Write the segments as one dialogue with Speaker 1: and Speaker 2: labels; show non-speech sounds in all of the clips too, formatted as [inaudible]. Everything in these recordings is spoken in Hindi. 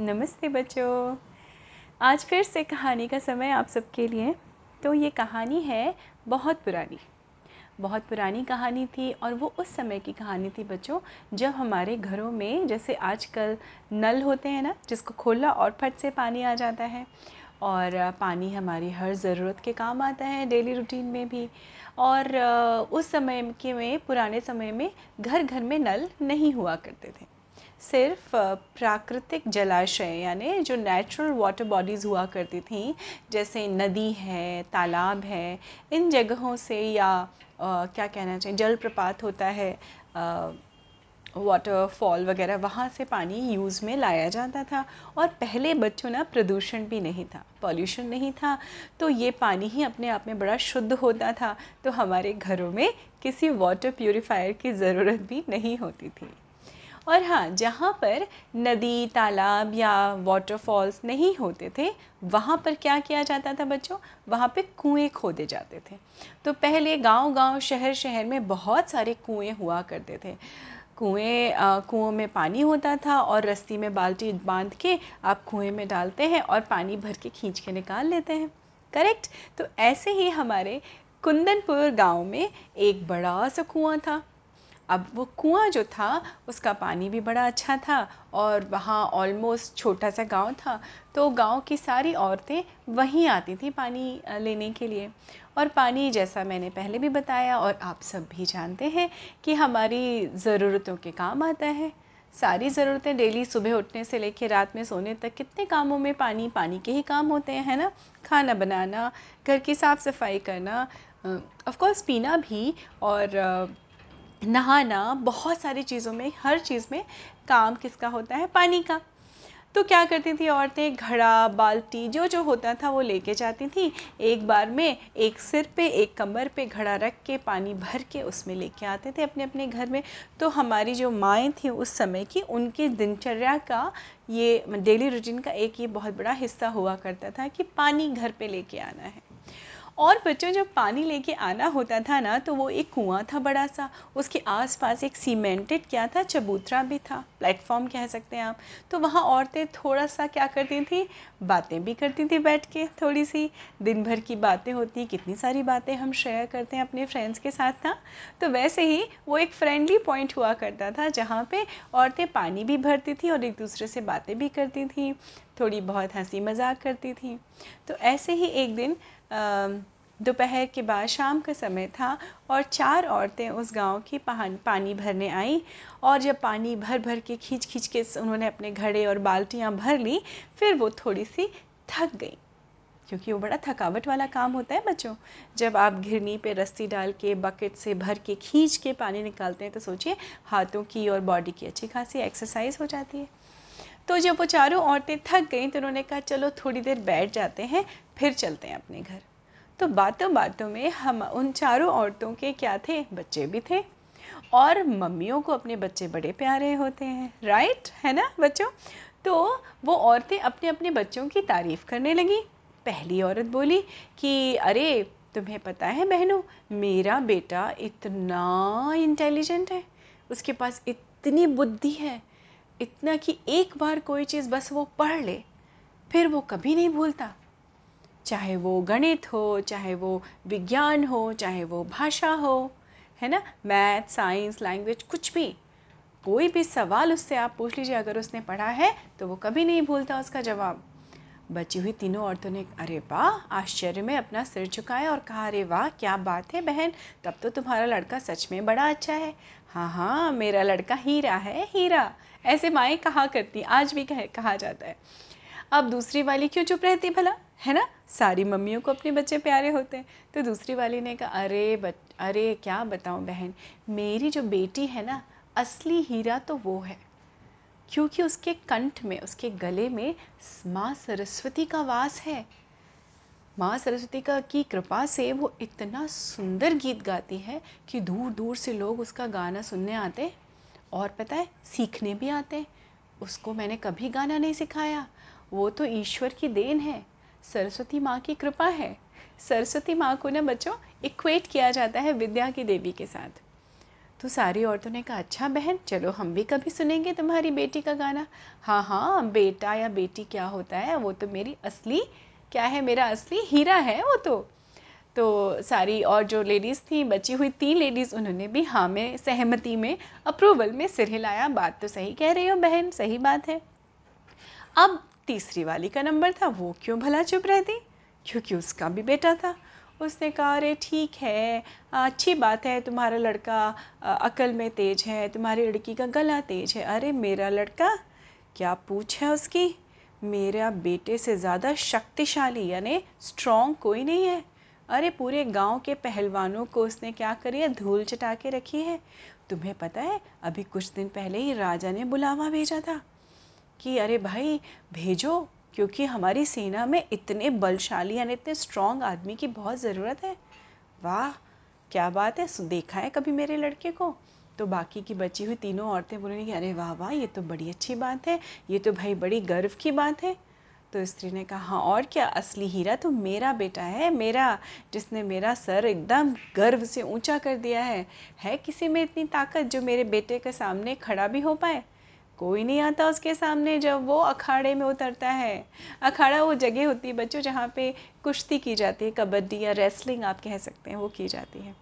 Speaker 1: नमस्ते बच्चों। आज फिर से कहानी का समय आप सबके लिए। तो ये कहानी है बहुत पुरानी। बहुत पुरानी कहानी थी और वो उस समय की कहानी थी बच्चों, जब हमारे घरों में जैसे आजकल नल होते हैं ना, जिसको खोला और फट से पानी आ जाता है और पानी हमारी हर ज़रूरत के काम आता है डेली रूटीन में भी। और उस समय के में, पुराने समय में घर घर में नल नहीं हुआ करते थे। सिर्फ़ प्राकृतिक जलाशय यानी जो नेचुरल वाटर बॉडीज़ हुआ करती थी जैसे नदी है तालाब है इन जगहों से या आ, क्या कहना चाहिए जलप्रपात होता है वाटरफॉल वगैरह वहाँ से पानी यूज़ में लाया जाता था। और पहले बच्चों ना प्रदूषण भी नहीं था पॉल्यूशन नहीं था तो ये पानी ही अपने आप में बड़ा शुद्ध होता था तो हमारे घरों में किसी वाटर प्योरीफायर की ज़रूरत भी नहीं होती थी। और हाँ जहाँ पर नदी, तालाब या वाटरफॉल्स नहीं होते थे, वहाँ पर क्या किया जाता था बच्चों? वहाँ पे कुएँ खोदे जाते थे। तो पहले गांव-गांव शहर शहर में बहुत सारे कुएँ हुआ करते थे। कुएँ कुओं में पानी होता था और रस्सी में बाल्टी बाँध के आप कुएँ में डालते हैं और पानी भर के खींच के निकाल लेते हैं। करेक्ट? तो ऐसे ही हमारे कुंदनपुर गाँव में एक बड़ा सा कुआँ था। अब वो कुआँ जो था, उसका पानी भी बड़ा अच्छा था और वहाँ ऑलमोस्ट छोटा सा गाँव था। तो गाँव की सारी औरतें वहीं आती थी पानी लेने के लिए। और पानी जैसा मैंने पहले भी बताया और आप सब भी जानते हैं कि हमारी ज़रूरतों के काम आता है। सारी ज़रूरतें डेली सुबह उठने से लेकर रात में सोने तक कितने कामों में पानी पानी के ही काम होते हैं, है ना? खाना बनाना, घर की साफ़ सफ़ाई करना ऑफ़ कोर्स पीना भी और नहाना, बहुत सारी चीज़ों में, हर चीज़ में काम किसका होता है? पानी का। तो क्या करती थी औरतें? घड़ा, बाल्टी जो जो होता था वो लेके जाती थी। एक बार में एक सिर पे, एक कमर पे घड़ा रख के, पानी भर के उसमें लेके आते थे अपने अपने घर में। तो हमारी जो माएँ थी उस समय की, उनकी दिनचर्या का ये, डेली रूटीन का एक ये बहुत बड़ा हिस्सा हुआ करता था कि पानी घर पे लेके आना है। और बच्चों, जब पानी लेके आना होता था ना तो वो एक कुआँ था बड़ा सा। उसके आसपास एक सीमेंटेड क्या था? चबूतरा भी था, प्लेटफॉर्म कह सकते हैं आप। तो वहाँ औरतें थोड़ा सा क्या करती थी? बातें भी करती थी बैठ के थोड़ी सी दिन भर की बातें होती, कितनी सारी बातें हम शेयर करते हैं अपने फ्रेंड्स के साथ ना। तो वैसे ही वो एक फ्रेंडली पॉइंट हुआ करता था, जहाँ पर औरतें पानी भी भरती थी और एक दूसरे से बातें भी करती थी। थोड़ी बहुत हँसी मज़ाक करती थी। तो ऐसे ही एक दिन दोपहर के बाद शाम का समय था और चार औरतें उस गाँव की पानी भरने आई और जब पानी भर भर के खींच खींच के उन्होंने अपने घड़े और बाल्टियाँ भर ली, फिर वो थोड़ी सी थक गई। क्योंकि वो बड़ा थकावट वाला काम होता है बच्चों। जब आप घिरनी पे रस्सी डाल के, बकेट से भर के, खींच के पानी निकालते हैं तो सोचिए हाथों की और बॉडी की अच्छी खासी एक्सरसाइज हो जाती है। तो जब वो चारों औरतें थक गईं तो उन्होंने कहा, चलो, थोड़ी देर बैठ जाते हैं, फिर चलते हैं अपने घर। तो बातों बातों में हम उन चारों औरतों के क्या थे? बच्चे भी थे और मम्मियों को अपने बच्चे बड़े प्यारे होते हैं राइट है ना, बच्चों? तो वो औरतें अपने अपने बच्चों की तारीफ़ करने लगी। पहली औरत बोली कि, अरे, तुम्हें पता है बहनों, मेरा बेटा इतना इंटेलिजेंट है, उसके पास इतनी बुद्धि है इतना कि एक बार कोई चीज़ बस वो पढ़ ले, फिर वो कभी नहीं भूलता। चाहे वो गणित हो, चाहे वो विज्ञान हो, चाहे वो भाषा हो, है ना? मैथ, साइंस, लैंग्वेज, कुछ भी। कोई भी सवाल उससे आप पूछ लीजिए, अगर उसने पढ़ा है तो वो कभी नहीं भूलता उसका जवाब। बची हुई तीनों औरतों ने अरे वाह आश्चर्य में अपना सिर झुकाया और कहा अरे वाह क्या बात है बहन तब तो तुम्हारा लड़का सच में बड़ा अच्छा है। हाँ हाँ मेरा लड़का हीरा है हीरा। ऐसे माएँ कहा करती आज भी कह, कहा जाता है। अब दूसरी वाली क्यों चुप रहती भला है ना? सारी मम्मियों को अपने बच्चे प्यारे होते हैं। तो दूसरी वाली ने कहा अरे बच अरे क्या बताऊँ बहन मेरी जो बेटी है ना असली हीरा तो वो है। क्योंकि उसके कंठ में, उसके गले में माँ सरस्वती का वास है। माँ सरस्वती का की कृपा से वो इतना सुंदर गीत गाती है कि दूर दूर से लोग उसका गाना सुनने आते और पता है, सीखने भी आते उसको मैंने कभी गाना नहीं सिखाया। वो तो ईश्वर की देन है। सरस्वती माँ की कृपा है। सरस्वती माँ को ना बच्चों इक्वेट किया जाता है विद्या की देवी के साथ। तो सारी औरतों ने कहा अच्छा बहन, चलो हम भी कभी सुनेंगे तुम्हारी बेटी का गाना। हाँ हाँ बेटा या बेटी क्या होता है? वो तो मेरी असली, क्या है मेरा असली हीरा है वो तो। तो सारी और जो लेडीज़ थी, बची हुई तीन लेडीज़ उन्होंने भी हाँ में, सहमति में अप्रूवल में सिर हिलाया। बात तो सही कह रही हो बहन, सही बात है। अब तीसरी वाली का नंबर था, वो क्यों भला चुप रहती क्योंकि उसका भी बेटा था। उसने कहा, अरे, ठीक है। अच्छी बात है, तुम्हारा लड़का अकल में तेज है, तुम्हारी लड़की का गला तेज है। अरे, मेरा लड़का? क्या पूछ है उसकी? मेरा बेटे से ज़्यादा शक्तिशाली, यानी स्ट्रॉन्ग कोई नहीं है। अरे, पूरे गाँव के पहलवानों को उसने क्या करी है? धूल चटा के रखी है। तुम्हें पता है, अभी कुछ दिन पहले ही राजा ने बुलावा भेजा था कि, अरे भाई, भेजो क्योंकि हमारी सेना में इतने बलशाली यानी इतने स्ट्रॉन्ग आदमी की बहुत ज़रूरत है। वाह, क्या बात है। देखा है कभी मेरे लड़के को? तो बाकी की बची हुई तीनों औरतें बोलेंगी, अरे वाह वाह, ये तो बड़ी अच्छी बात है। ये तो भाई बड़ी गर्व की बात है। तो स्त्री ने कहा हाँ और क्या, असली हीरा तो मेरा बेटा है। मेरा, जिसने मेरा सर एकदम गर्व से ऊँचा कर दिया है। है किसी में इतनी ताकत जो मेरे बेटे के सामने खड़ा भी हो पाए? कोई नहीं आता उसके सामने जब वो अखाड़े में उतरता है। अखाड़ा वो जगह होती है बच्चों जहाँ पे कुश्ती की जाती है, कबड्डी या रेसलिंग आप कह सकते हैं, वो की जाती है।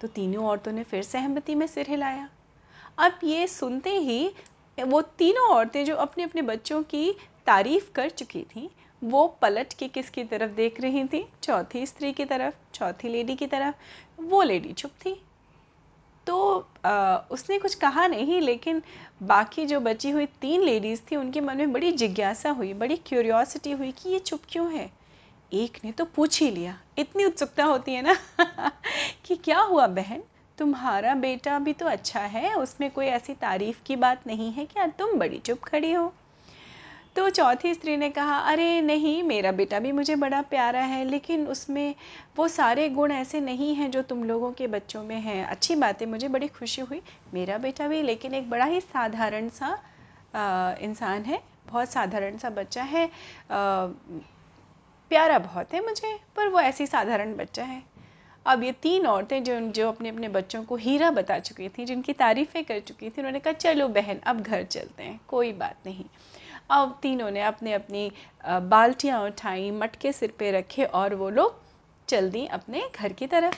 Speaker 1: तो तीनों औरतों ने फिर सहमति में सिर हिलाया। अब ये सुनते ही वो तीनों औरतें जो अपने अपने बच्चों की तारीफ़ कर चुकी थी, वो पलट के किसकी तरफ़ देख रही थी? चौथी स्त्री की तरफ़, चौथी लेडी की तरफ़। वो लेडी चुप थी। तो आ, उसने कुछ कहा नहीं लेकिन बाकी जो बची हुई तीन लेडीज़ थी उनके मन में बड़ी जिज्ञासा हुई बड़ी क्यूरियोसिटी हुई कि ये चुप क्यों है? एक ने तो पूछ ही लिया। इतनी उत्सुकता होती है ना? [laughs] कि क्या हुआ बहन? तुम्हारा बेटा भी तो अच्छा है उसमें कोई ऐसी तारीफ़ की बात नहीं है क्या तुम बड़ी चुप खड़ी हो? तो चौथी स्त्री ने कहा अरे नहीं मेरा बेटा भी मुझे बड़ा प्यारा है लेकिन उसमें वो सारे गुण ऐसे नहीं हैं जो तुम लोगों के बच्चों में हैं। अच्छी बात है मुझे बड़ी खुशी हुई। मेरा बेटा भी लेकिन एक बड़ा ही साधारण सा इंसान है बहुत साधारण सा बच्चा है। आ, प्यारा बहुत है मुझे पर वो ऐसी साधारण बच्चा है। अब ये तीन औरतें जो जो अपने अपने बच्चों को हीरा बता चुकी थी जिनकी तारीफ़ें कर चुकी थी उन्होंने कहा चलो बहन अब घर चलते हैं कोई बात नहीं। अब तीनों ने अपने अपनी बाल्टियाँ उठाई मटके सिर पे रखे और वो लोग चल दी अपने घर की तरफ़।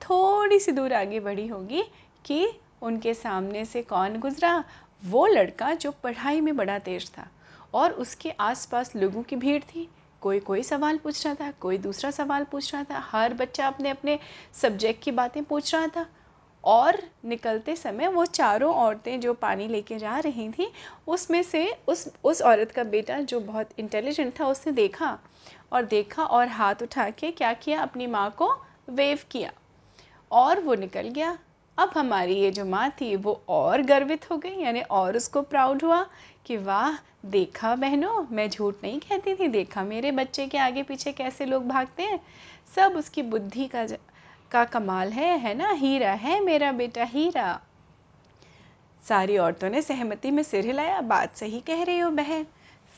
Speaker 1: थोड़ी सी दूर आगे बढ़ी होगी कि उनके सामने से कौन गुजरा? वो लड़का जो पढ़ाई में बड़ा तेज था और उसके आसपास लोगों की भीड़ थी। कोई कोई सवाल पूछ रहा था, कोई दूसरा सवाल पूछ रहा था। हर बच्चा अपने अपने सब्जेक्ट की बातें पूछ रहा था। और निकलते समय वो चारों औरतें जो पानी लेके जा रही थी, उसमें से उस उस औरत का बेटा जो बहुत इंटेलिजेंट था, उसने देखा और देखा और हाथ उठा के क्या किया? अपनी माँ को वेव किया और वो निकल गया। अब हमारी ये जो माँ थी, वो और गर्वित हो गई, यानी और उसको प्राउड हुआ कि वाह, देखा बहनों, मैं झूठ नहीं कहती थी, देखा मेरे बच्चे के आगे पीछे कैसे लोग भागते हैं। सब उसकी बुद्धि का का कमाल है है ना? हीरा है मेरा बेटा, हीरा। सारी औरतों ने सहमति में सिर हिलाया, बात सही कह रही हो बहन।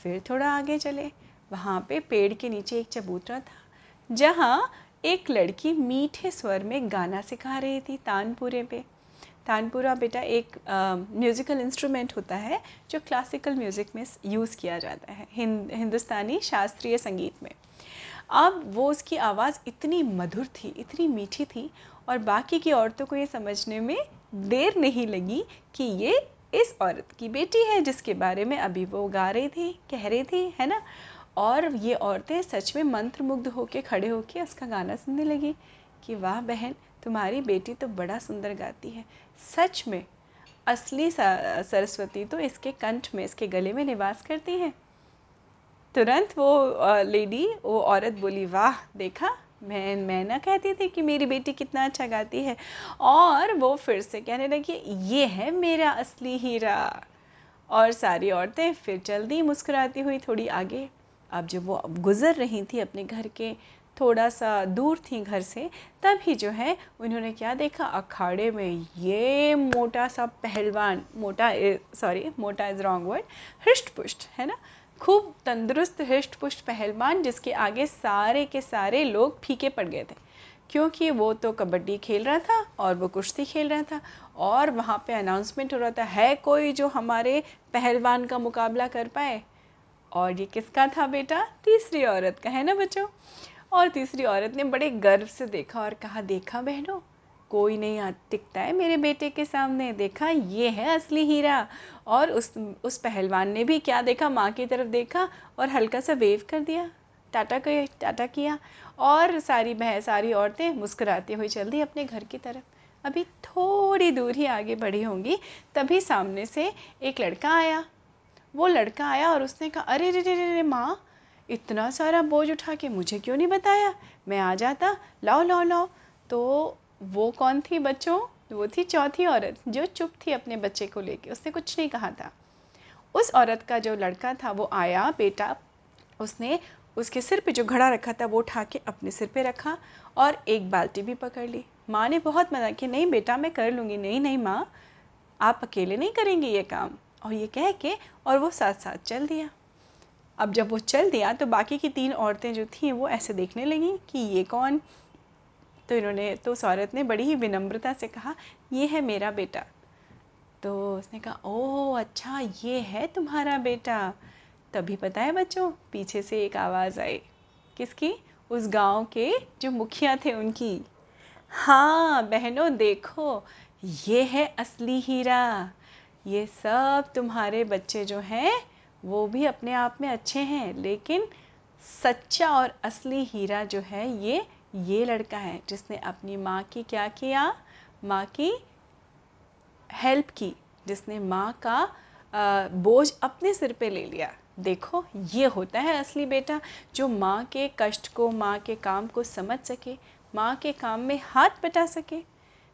Speaker 1: फिर थोड़ा आगे चले। वहाँ पे पेड़ के नीचे एक चबूतरा था, जहाँ एक लड़की मीठे स्वर में गाना सिखा रही थी तानपुरे पे। तानपुरा बेटा एक म्यूज़िकल इंस्ट्रूमेंट होता है, जो क्लासिकल म्यूज़िक में यूज़ किया जाता है हिंद हिंदुस्तानी शास्त्रीय संगीत में। अब वो उसकी आवाज़ इतनी मधुर थी, इतनी मीठी थी और बाकी की औरतों को ये समझने में देर नहीं लगी कि ये इस औरत की बेटी है जिसके बारे में अभी वो गा रही थी, कह रही थी, है ना? और ये औरतें सच में मंत्र मुग्ध होके खड़े होके उसका गाना सुनने लगी कि वाह बहन, तुम्हारी बेटी तो बड़ा सुंदर गाती है। सच में, असली सरस्वती तो इसके कंठ में, इसके गले में निवास करती है। तुरंत वो लेडी वो औरत बोली, वाह, देखा? मैं मैं ना कहती थी कि मेरी बेटी कितना अच्छा गाती है। और वो फिर से कहने लगी, ये है मेरा असली हीरा। और सारी औरतें फिर चल दी मुस्कुराती हुई थोड़ी आगे। अब जब वो गुज़र रही थी अपने घर के थोड़ा सा दूर थी घर से, तभी जो है उन्होंने क्या देखा? अखाड़े में ये मोटा सा पहलवान, मोटा सॉरी मोटा इज़ रॉन्ग वर्ड हृष्ट पुष्ट है ना? खूब तंदुरुस्त हृष्ट पुष्ट पहलवान जिसके आगे सारे के सारे लोग फीके पड़ गए थे। क्योंकि वो तो कबड्डी खेल रहा था और वो कुश्ती खेल रहा था और वहाँ पे अनाउंसमेंट हो रहा था, है कोई जो हमारे पहलवान का मुकाबला कर पाए? और ये किसका था बेटा? तीसरी औरत का, है ना बच्चों? और तीसरी औरत ने बड़े गर्व से देखा और कहा, देखा बहनों कोई नहीं टिकता है। मेरे बेटे के सामने देखा, ये है असली हीरा। और उस उस पहलवान ने भी क्या देखा? माँ की तरफ़ देखा और हल्का सा वेव कर दिया। टाटा को, टाटा किया। और सारी बह, सारी औरतें मुस्कुराती हुई चल दी अपने घर की तरफ़। अभी थोड़ी दूर ही आगे बढ़ी होंगी, तभी सामने से एक लड़का आया। वो लड़का आया और उसने कहा, अरे रे रे रे रे माँ, इतना सारा बोझ उठा के मुझे क्यों नहीं बताया? मैं आ जाता। लाओ लाओ लाओ। तो वो कौन थी बच्चों? वो थी चौथी औरत, जो चुप थी अपने बच्चे को लेके। उसने कुछ नहीं कहा था। उस औरत का जो लड़का था, वो आया, बेटा, उसने उसके सिर पे जो घड़ा रखा था, वो उठा के अपने सिर पे रखा और एक बाल्टी भी पकड़ ली। माँ ने बहुत मना किया, नहीं बेटा, मैं कर लूँगी। नहीं नहीं माँ, आप अकेले नहीं करेंगे ये काम। और ये कह के और वो साथ साथ चल दिया। अब जब वो चल दिया तो बाकी की तीन औरतें जो थीं, वो ऐसे देखने लगी कि ये कौन? तो इन्होंने तो उस औरत ने बड़ी ही विनम्रता से कहा, ये है मेरा बेटा। तो उसने कहा, ओह अच्छा ये है तुम्हारा बेटा। तभी पता है बच्चों, पीछे से एक आवाज़ आई। किसकी? उस गाँव के जो मुखिया थे उनकी। हाँ बहनों, देखो, ये है असली हीरा। ये सब तुम्हारे बच्चे जो हैं, वो भी अपने आप में अच्छे हैं, लेकिन सच्चा और असली हीरा जो है, ये ये लड़का है जिसने अपनी माँ की क्या किया? माँ की हेल्प की, जिसने माँ का बोझ अपने सिर पे ले लिया। देखो, ये होता है असली बेटा, जो माँ के कष्ट को, माँ के काम को समझ सके, माँ के काम में हाथ बटा सके।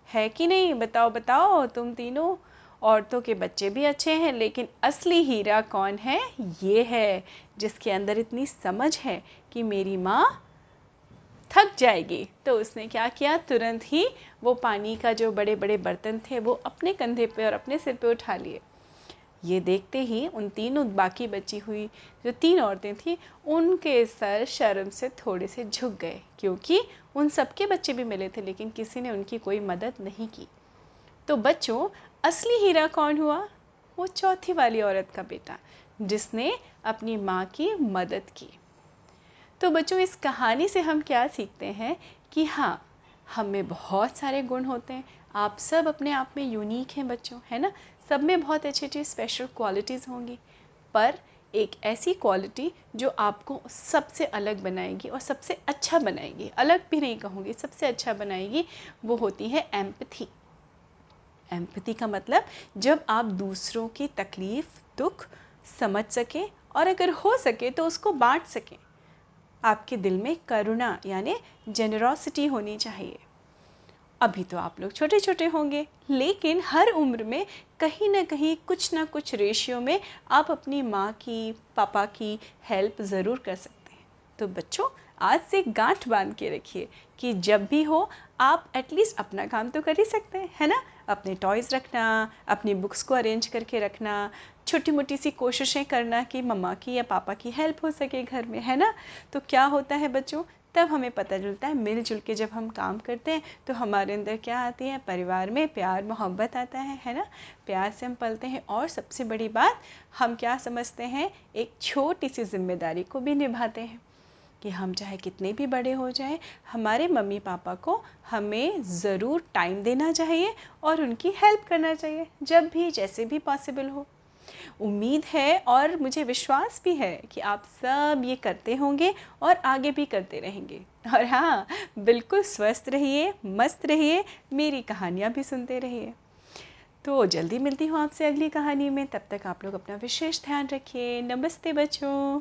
Speaker 1: है कि नहीं? बताओ बताओ, तुम तीनों औरतों के बच्चे भी अच्छे हैं, लेकिन असली हीरा कौन है? ये है, जिसके अंदर इतनी समझ है कि मेरी माँ थक जाएगी। तो उसने क्या किया? तुरंत ही वो पानी का जो बड़े बड़े बर्तन थे, वो अपने कंधे पे और अपने सिर पे उठा लिए। ये देखते ही उन तीनों बाकी बची हुई जो तीन औरतें थीं, उनके सर शर्म से थोड़े से झुक गए, क्योंकि उन सबके बच्चे भी मिले थे, लेकिन किसी ने उनकी कोई मदद नहीं की। तो बच्चों, असली हीरा कौन हुआ? वो चौथी वाली औरत का बेटा, जिसने अपनी माँ की मदद की। तो बच्चों, इस कहानी से हम क्या सीखते हैं कि हाँ हम में बहुत सारे गुण होते हैं। आप सब अपने आप में यूनिक हैं बच्चों, है ना? सब में बहुत अच्छी अच्छी स्पेशल क्वालिटीज़ होंगी। पर एक ऐसी क्वालिटी जो आपको सबसे अलग बनाएगी और सबसे अच्छा बनाएगी, अलग भी नहीं कहूँगी, सबसे अच्छा बनाएगी, वो होती है एम्पथी एम्पथी का मतलब जब आप दूसरों की तकलीफ़, दुख समझ सकें और अगर हो सके तो उसको बांट सकें। आपके दिल में करुणा, यानी जेनरॉसिटी होनी चाहिए। अभी तो आप लोग छोटे छोटे होंगे, लेकिन हर उम्र में कहीं ना कहीं कुछ ना कुछ रेशियो में आप अपनी माँ की, पापा की हेल्प ज़रूर कर सकते तो बच्चों, आज से गांठ बाँध के रखिए कि जब भी हो, आप एटलीस्ट अपना काम तो कर ही सकते हैं, है ना? अपने टॉयज़ रखना, अपनी बुक्स को अरेंज करके रखना छोटी मोटी सी कोशिशें करना कि मम्मा की या पापा की हेल्प हो सके घर में, है ना? तो क्या होता है बच्चों? तब हमें पता चलता है मिलजुल के जब हम काम करते हैं तो हमारे अंदर क्या आती है? परिवार में प्यार, मोहब्बत आता है है ना? प्यार से हम पलते हैं और सबसे बड़ी बात, हम क्या समझते हैं? एक छोटी सी ज़िम्मेदारी को भी निभाते हैं। कि हम चाहे कितने भी बड़े हो जाएँ, हमारे मम्मी पापा को हमें ज़रूर टाइम देना चाहिए और उनकी हेल्प करना चाहिए, जब भी, जैसे भी पॉसिबल हो। उम्मीद है और मुझे विश्वास भी है कि आप सब ये करते होंगे और आगे भी करते रहेंगे। और हाँ बिल्कुल स्वस्थ रहिए, मस्त रहिए, मेरी कहानियाँ भी सुनते रहिए। तो जल्दी मिलती हूँ आपसे अगली कहानी में, तब तक आप लोग अपना विशेष ध्यान रखिए। नमस्ते बच्चों।